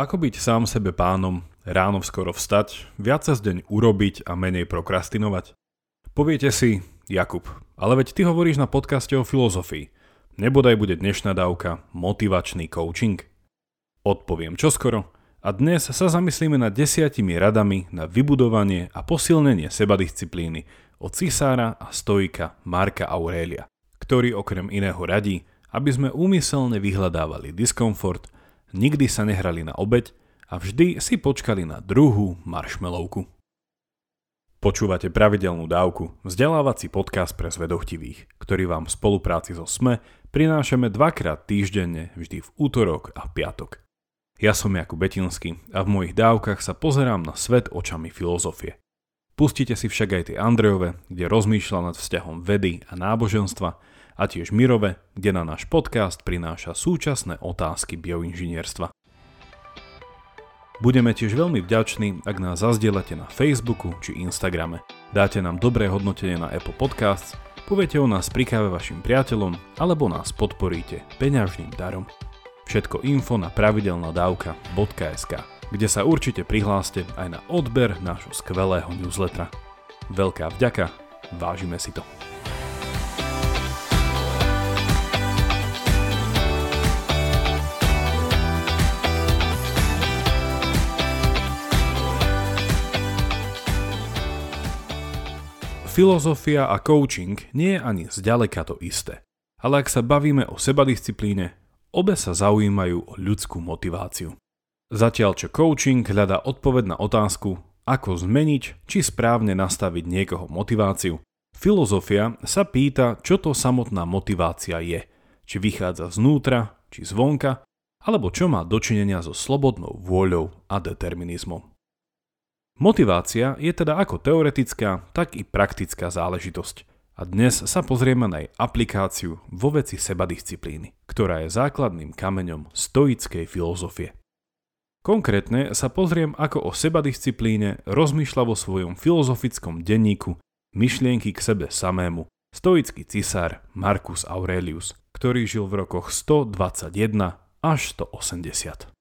Ako byť sám sebe pánom, ráno skoro vstať, viac sa deň urobiť a menej prokrastinovať? Poviete si, Jakub, ale veď ty hovoríš na podcaste o filozofii. Nebodaj bude dnešná dávka motivačný coaching? Odpoviem čoskoro a dnes sa zamyslíme nad desiatimi radami na vybudovanie a posilnenie sebadisciplíny od cisára a stoika Marka Aurelia, ktorý okrem iného radí, aby sme úmyselne vyhľadávali diskomfort, nikdy sa nehrali na obeď a vždy si počkali na druhú maršmelovku. Počúvate pravidelnú dávku, vzdelávací podcast pre zvedochtivých, ktorý vám v spolupráci so SME prinášame dvakrát týždenne, vždy v útorok a piatok. Ja som Jakub Betinský a v mojich dávkach sa pozerám na svet očami filozofie. Pustite si však aj tie Andrejove, kde rozmýšľa nad vzťahom vedy a náboženstva a tiež Mirove, kde na náš podcast prináša súčasné otázky bioinžinierstva. Budeme tiež veľmi vďační, ak nás zazdielate na Facebooku či Instagrame. Dáte nám dobré hodnotenie na Apple Podcasts, poviete o nás pri káve vašim priateľom alebo nás podporíte peňažným darom. Všetko info na pravidelnadavka.sk, kde sa určite prihláste aj na odber nášho skvelého newslettera. Veľká vďaka, vážime si to. Filozofia a coaching nie je ani zďaleka to isté. Ale ak sa bavíme o sebadisciplíne, obe sa zaujímajú o ľudskú motiváciu. Zatiaľ čo coaching hľadá odpoveď na otázku, ako zmeniť či správne nastaviť niekoho motiváciu, filozofia sa pýta, čo to samotná motivácia je, či vychádza znútra, či zvonka, alebo čo má dočinenia so slobodnou vôľou a determinizmom. Motivácia je teda ako teoretická, tak i praktická záležitosť. A dnes sa pozrieme na jej aplikáciu vo veci sebadisciplíny, ktorá je základným kameňom stoickej filozofie. Konkrétne sa pozriem, ako o sebadisciplíne rozmýšľa vo svojom filozofickom denníku myšlienky k sebe samému stoický cisár Marcus Aurelius, ktorý žil v rokoch 121 až 180.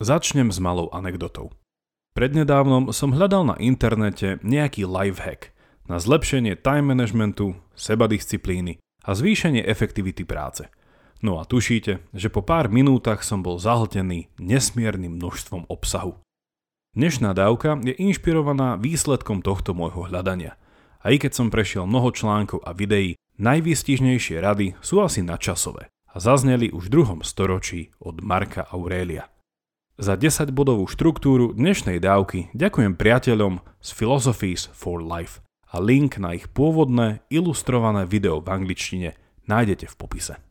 Začnem s malou anekdotou. Prednedávnom som hľadal na internete nejaký lifehack na zlepšenie time managementu, sebadisciplíny a zvýšenie efektivity práce. No a tušíte, že po pár minútach som bol zahltený nesmiernym množstvom obsahu. Dnešná dávka je inšpirovaná výsledkom tohto môjho hľadania. A i keď som prešiel mnoho článkov a videí, najvýstižnejšie rady sú asi nadčasové a zazneli už v druhom storočí od Marka Aurelia. Za 10-bodovú štruktúru dnešnej dávky ďakujem priateľom z Philosophies for Life a link na ich pôvodné ilustrované video v angličtine nájdete v popise.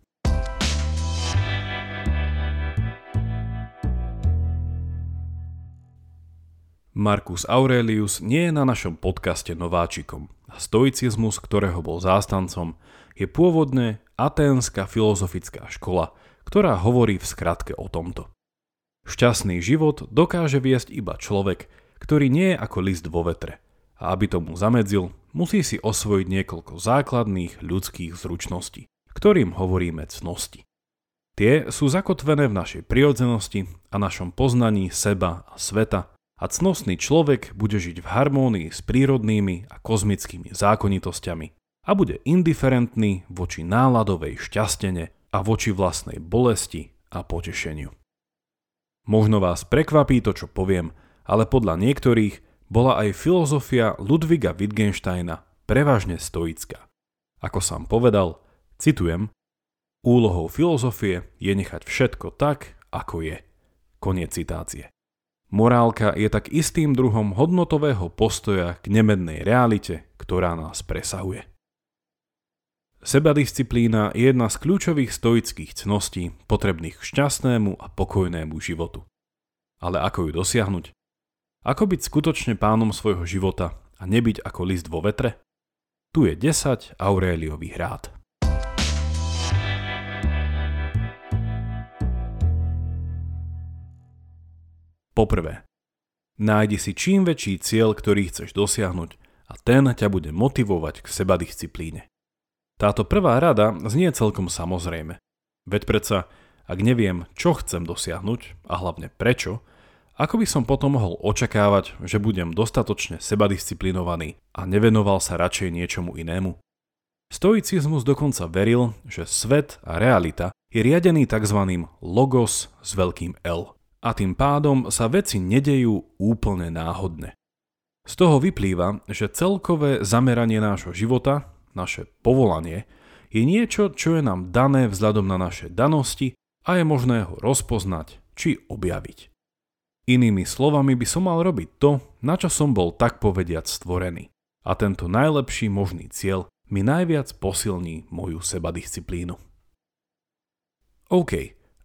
Marcus Aurelius nie je na našom podcaste nováčikom a stoicizmus, ktorého bol zástancom, je pôvodne aténska filozofická škola, ktorá hovorí v skratke o tomto. Šťastný život dokáže viesť iba človek, ktorý nie je ako list vo vetre. A aby tomu zamedzil, musí si osvojiť niekoľko základných ľudských zručností, ktorým hovoríme cnosti. Tie sú zakotvené v našej prirodzenosti a našom poznaní seba a sveta a cnostný človek bude žiť v harmónii s prírodnými a kozmickými zákonitosťami a bude indiferentný voči náladovej šťastene a voči vlastnej bolesti a potešeniu. Možno vás prekvapí to, čo poviem, ale podľa niektorých bola aj filozofia Ludviga Wittgensteina prevažne stoická. Ako sám povedal, citujem, úlohou filozofie je nechať všetko tak, ako je. Koniec citácie. Morálka je tak istým druhom hodnotového postoja k nemednej realite, ktorá nás presahuje. Sebadisciplína je jedna z kľúčových stoických cností potrebných k šťastnému a pokojnému životu. Ale ako ju dosiahnuť? Ako byť skutočne pánom svojho života a nebyť ako list vo vetre? Tu je 10 Aureliových rád. Poprvé, nájdi si čím väčší cieľ, ktorý chceš dosiahnuť a ten ťa bude motivovať k sebadisciplíne. Táto prvá rada znie celkom samozrejme. Veď predsa, ak neviem, čo chcem dosiahnuť a hlavne prečo, ako by som potom mohol očakávať, že budem dostatočne sebadisciplinovaný a nevenoval sa radšej niečomu inému? Stoicizmus dokonca veril, že svet a realita je riadený tzv. logos s veľkým L. A tým pádom sa veci nedejú úplne náhodne. Z toho vyplýva, že celkové zameranie nášho života, naše povolanie, je niečo, čo je nám dané vzhľadom na naše danosti a je možné ho rozpoznať či objaviť. Inými slovami by som mal robiť to, na čo som bol tak povediať stvorený. A tento najlepší možný cieľ mi najviac posilní moju sebadisciplínu. OK,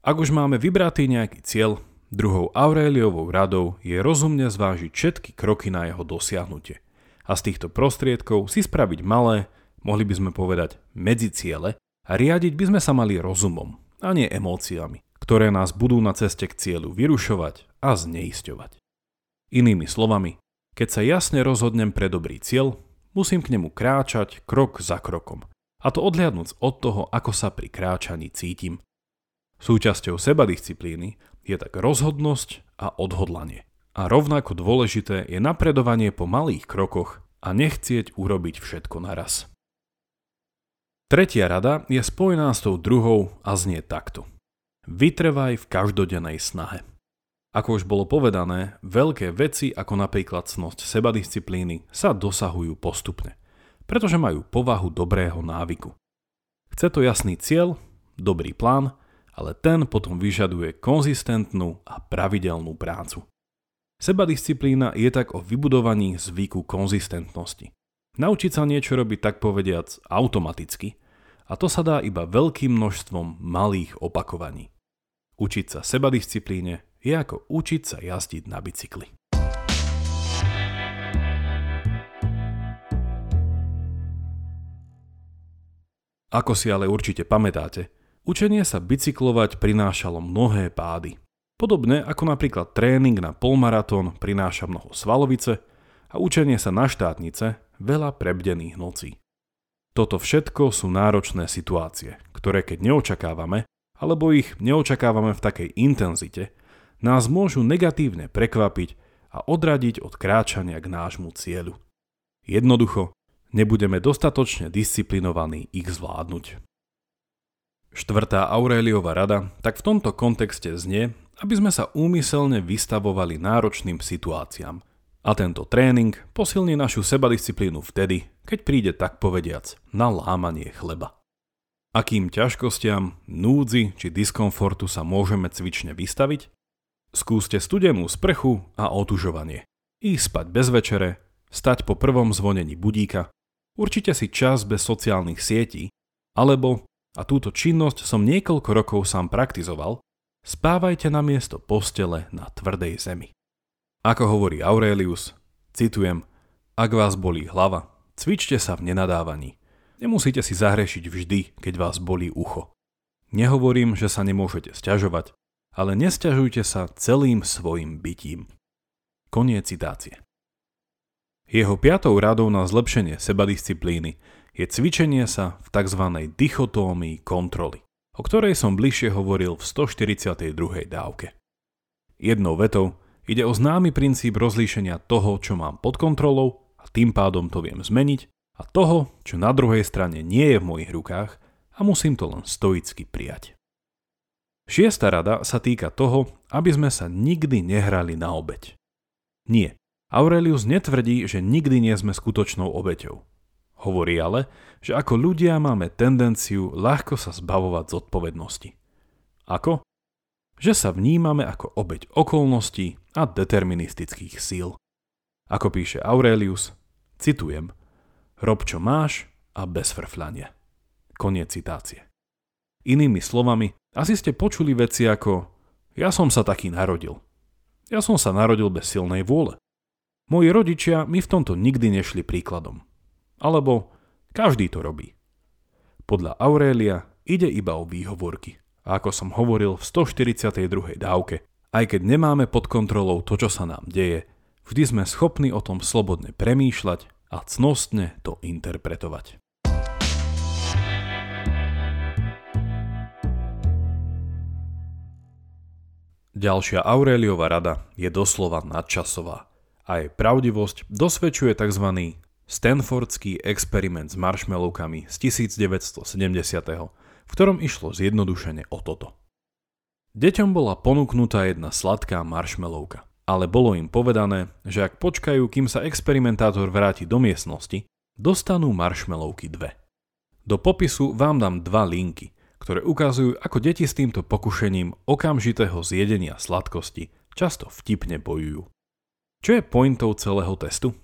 ak už máme vybratý nejaký cieľ, druhou Aureliovou radou je rozumne zvážiť všetky kroky na jeho dosiahnutie. A z týchto prostriedkov si spraviť malé, mohli by sme povedať medziciele a riadiť by sme sa mali rozumom, a nie emóciami ktoré nás budú na ceste k cieľu vyrušovať a zneisťovať. Inými slovami, keď sa jasne rozhodnem pre dobrý cieľ, musím k nemu kráčať krok za krokom. A to odhľadnúc od toho, ako sa pri kráčaní cítim. Súčasťou sebadisciplíny je tak rozhodnosť a odhodlanie. A rovnako dôležité je napredovanie po malých krokoch a nechcieť urobiť všetko naraz. Tretia rada je spojená s tou druhou a znie takto. Vytrvaj v každodennej snahe. Ako už bolo povedané, veľké veci ako napríklad cnosť sebadisciplíny sa dosahujú postupne, pretože majú povahu dobrého návyku. Chce to jasný cieľ, dobrý plán, ale ten potom vyžaduje konzistentnú a pravidelnú prácu. Sebadisciplína je tak o vybudovaní zvyku konzistentnosti. Naučiť sa niečo robiť tak povediac automaticky – a to sa dá iba veľkým množstvom malých opakovaní. Učiť sa sebadisciplíne je ako učiť sa jazdiť na bicykli. Ako si ale určite pamätáte, učenie sa bicyklovať prinášalo mnohé pády. Podobne ako napríklad tréning na polmaratón prináša mnoho svalovice a učenie sa na štátnice veľa prebdených nocí. Toto všetko sú náročné situácie, ktoré keď neočakávame, alebo ich neočakávame v takej intenzite, nás môžu negatívne prekvapiť a odradiť od kráčania k nášmu cieľu. Jednoducho, nebudeme dostatočne disciplinovaní ich zvládnuť. Štvrtá Aureliova rada tak v tomto kontexte znie, aby sme sa úmyselne vystavovali náročným situáciám, a tento tréning posilní našu sebadisciplínu vtedy, keď príde tak povediac na lámanie chleba. Akým ťažkostiam, núdzi či diskomfortu sa môžeme cvične vystaviť? Skúste studenú sprchu a otužovanie. Ísť spať bez večere, stať po prvom zvonení budíka, určite si čas bez sociálnych sietí, alebo, a túto činnosť som niekoľko rokov sám praktizoval, spávajte na miesto postele na tvrdej zemi. Ako hovorí Aurelius, citujem, ak vás bolí hlava, cvičte sa v nenadávaní. Nemusíte si zahrešiť vždy, keď vás bolí ucho. Nehovorím, že sa nemôžete sťažovať, ale nesťažujte sa celým svojim bytím. Koniec citácie. Jeho piatou radou na zlepšenie sebadisciplíny je cvičenie sa v tzv. dichotómii kontroly, o ktorej som bližšie hovoril v 142. dávke. Jednou vetou Ide o známy princíp rozlíšenia toho, čo mám pod kontrolou a tým pádom to viem zmeniť a toho, čo na druhej strane nie je v mojich rukách a musím to len stoicky prijať. Šiesta rada sa týka toho, aby sme sa nikdy nehrali na obeď. Nie, Aurelius netvrdí, že nikdy nie sme skutočnou obeťou. Hovorí ale, že ako ľudia máme tendenciu ľahko sa zbavovať zodpovednosti. Ako? Že sa vnímame ako obeď okolností a deterministických síl. Ako píše Aurelius, citujem, rob čo máš a bez frfľania. Koniec citácie. Inými slovami, asi ste počuli veci ako ja som sa taký narodil. Ja som sa narodil bez silnej vôle. Moji rodičia mi v tomto nikdy nešli príkladom. Alebo každý to robí. Podľa Aurelia ide iba o výhovorky. A ako som hovoril v 142. dávke, aj keď nemáme pod kontrolou to, čo sa nám deje, vždy sme schopní o tom slobodne premýšľať a cnostne to interpretovať. Ďalšia Aureliova rada je doslova nadčasová a jej pravdivosť dosvedčuje tzv. Stanfordský experiment s marshmallowkami z 1970 v ktorom išlo zjednodušene o toto. Deťom bola ponúknutá jedna sladká marshmallowka, ale bolo im povedané, že ak počkajú, kým sa experimentátor vráti do miestnosti, dostanú marshmallowky dve. Do popisu vám dám dva linky, ktoré ukazujú, ako deti s týmto pokušením okamžitého zjedenia sladkosti často vtipne bojujú. Čo je pointou celého testu?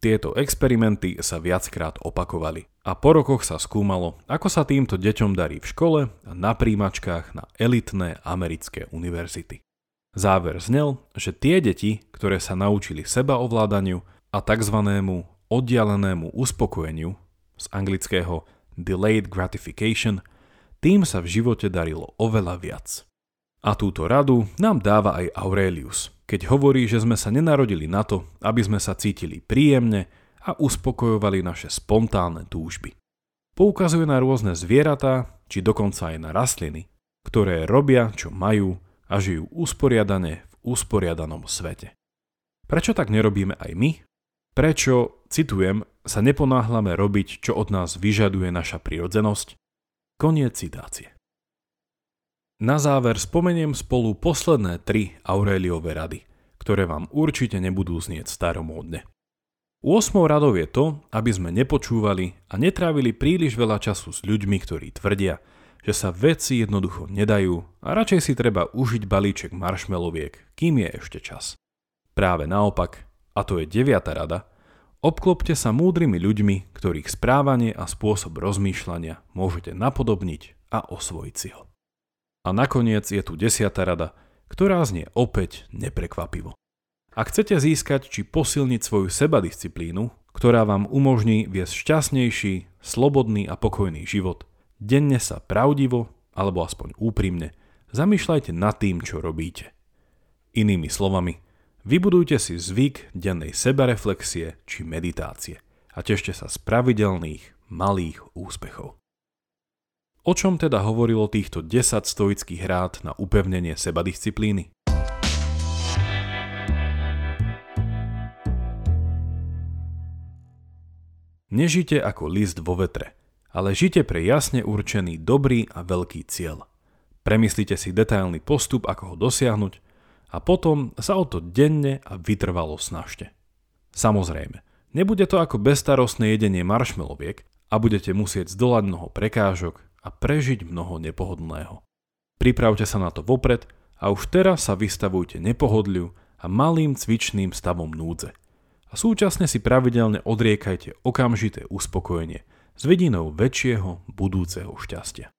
Tieto experimenty sa viackrát opakovali a po rokoch sa skúmalo, ako sa týmto deťom darí v škole a na príjimačkách na elitné americké univerzity. Záver znel, že tie deti, ktoré sa naučili seba ovládaniu a tzv. oddialenému uspokojeniu z anglického delayed gratification, tým sa v živote darilo oveľa viac. A túto radu nám dáva aj Aurelius, keď hovorí, že sme sa nenarodili na to, aby sme sa cítili príjemne a uspokojovali naše spontánne túžby. Poukazuje na rôzne zvieratá, či dokonca aj na rastliny, ktoré robia, čo majú a žijú usporiadane v usporiadanom svete. Prečo tak nerobíme aj my? Prečo, citujem, sa neponáhľame robiť, čo od nás vyžaduje naša prirodzenosť? Koniec citácie. Na záver spomeniem spolu posledné tri Aureliové rady, ktoré vám určite nebudú znieť staromódne. 8. radou je to, aby sme nepočúvali a netrávili príliš veľa času s ľuďmi, ktorí tvrdia, že sa veci jednoducho nedajú a radšej si treba užiť balíček marshmallowiek, kým je ešte čas. Práve naopak, a to je 9. rada, obklopte sa múdrymi ľuďmi, ktorých správanie a spôsob rozmýšľania môžete napodobniť a osvojiť si ho. A nakoniec je tu 10. rada, ktorá znie opäť neprekvapivo. Ak chcete získať či posilniť svoju sebadisciplínu, ktorá vám umožní viesť šťastnejší, slobodný a pokojný život, denne sa pravdivo, alebo aspoň úprimne, zamýšľajte nad tým, čo robíte. Inými slovami, vybudujte si zvyk dennej sebareflexie či meditácie a tešte sa z pravidelných, malých úspechov. O čom teda hovorilo týchto 10 stoických rád na upevnenie sebadisciplíny? Nežite ako list vo vetre, ale žite pre jasne určený dobrý a veľký cieľ. Premyslite si detailný postup, ako ho dosiahnuť a potom sa o to denne a vytrvalo snažte. Samozrejme, nebude to ako bestarostné jedenie marshmallowiek a budete musieť zdolať mnoho prekážok a prežiť mnoho nepohodlného. Pripravte sa na to vopred a už teraz sa vystavujte nepohodliu a malým cvičným stavom núdze – a súčasne si pravidelne odriekajte okamžité uspokojenie s vidinou väčšieho budúceho šťastia.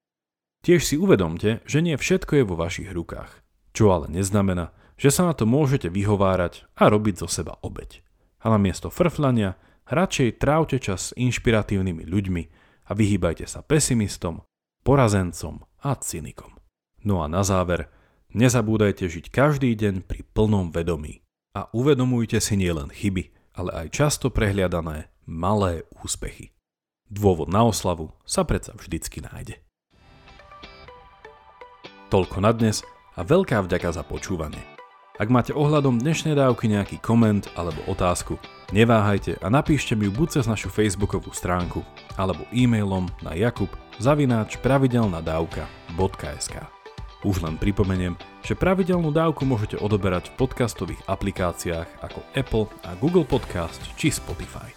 Tiež si uvedomte, že nie všetko je vo vašich rukách, čo ale neznamená, že sa na to môžete vyhovárať a robiť zo seba obeď. A namiesto frflania radšej trávte čas s inšpiratívnymi ľuďmi a vyhýbajte sa pesimistom, porazencom a cynikom. No a na záver, nezabúdajte žiť každý deň pri plnom vedomí a uvedomujte si nielen chyby, ale aj často prehliadané malé úspechy. Dôvod na oslavu sa predsa vždycky nájde. Toľko na dnes a veľká vďaka za počúvanie. Ak máte ohľadom dnešnej dávky nejaký koment alebo otázku, neváhajte a napíšte mi ju buď cez našu facebookovú stránku alebo e-mailom na jakub zavináč pravidelnadavka.sk. Už len pripomeniem, že pravidelnú dávku môžete odoberať v podcastových aplikáciách ako Apple a Google Podcast či Spotify.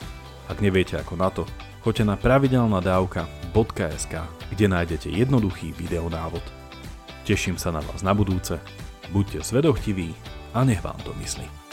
Ak neviete ako na to, choďte na pravidelnadavka.sk, kde nájdete jednoduchý videonávod. Teším sa na vás na budúce, buďte svedochtiví a nech vám to myslí.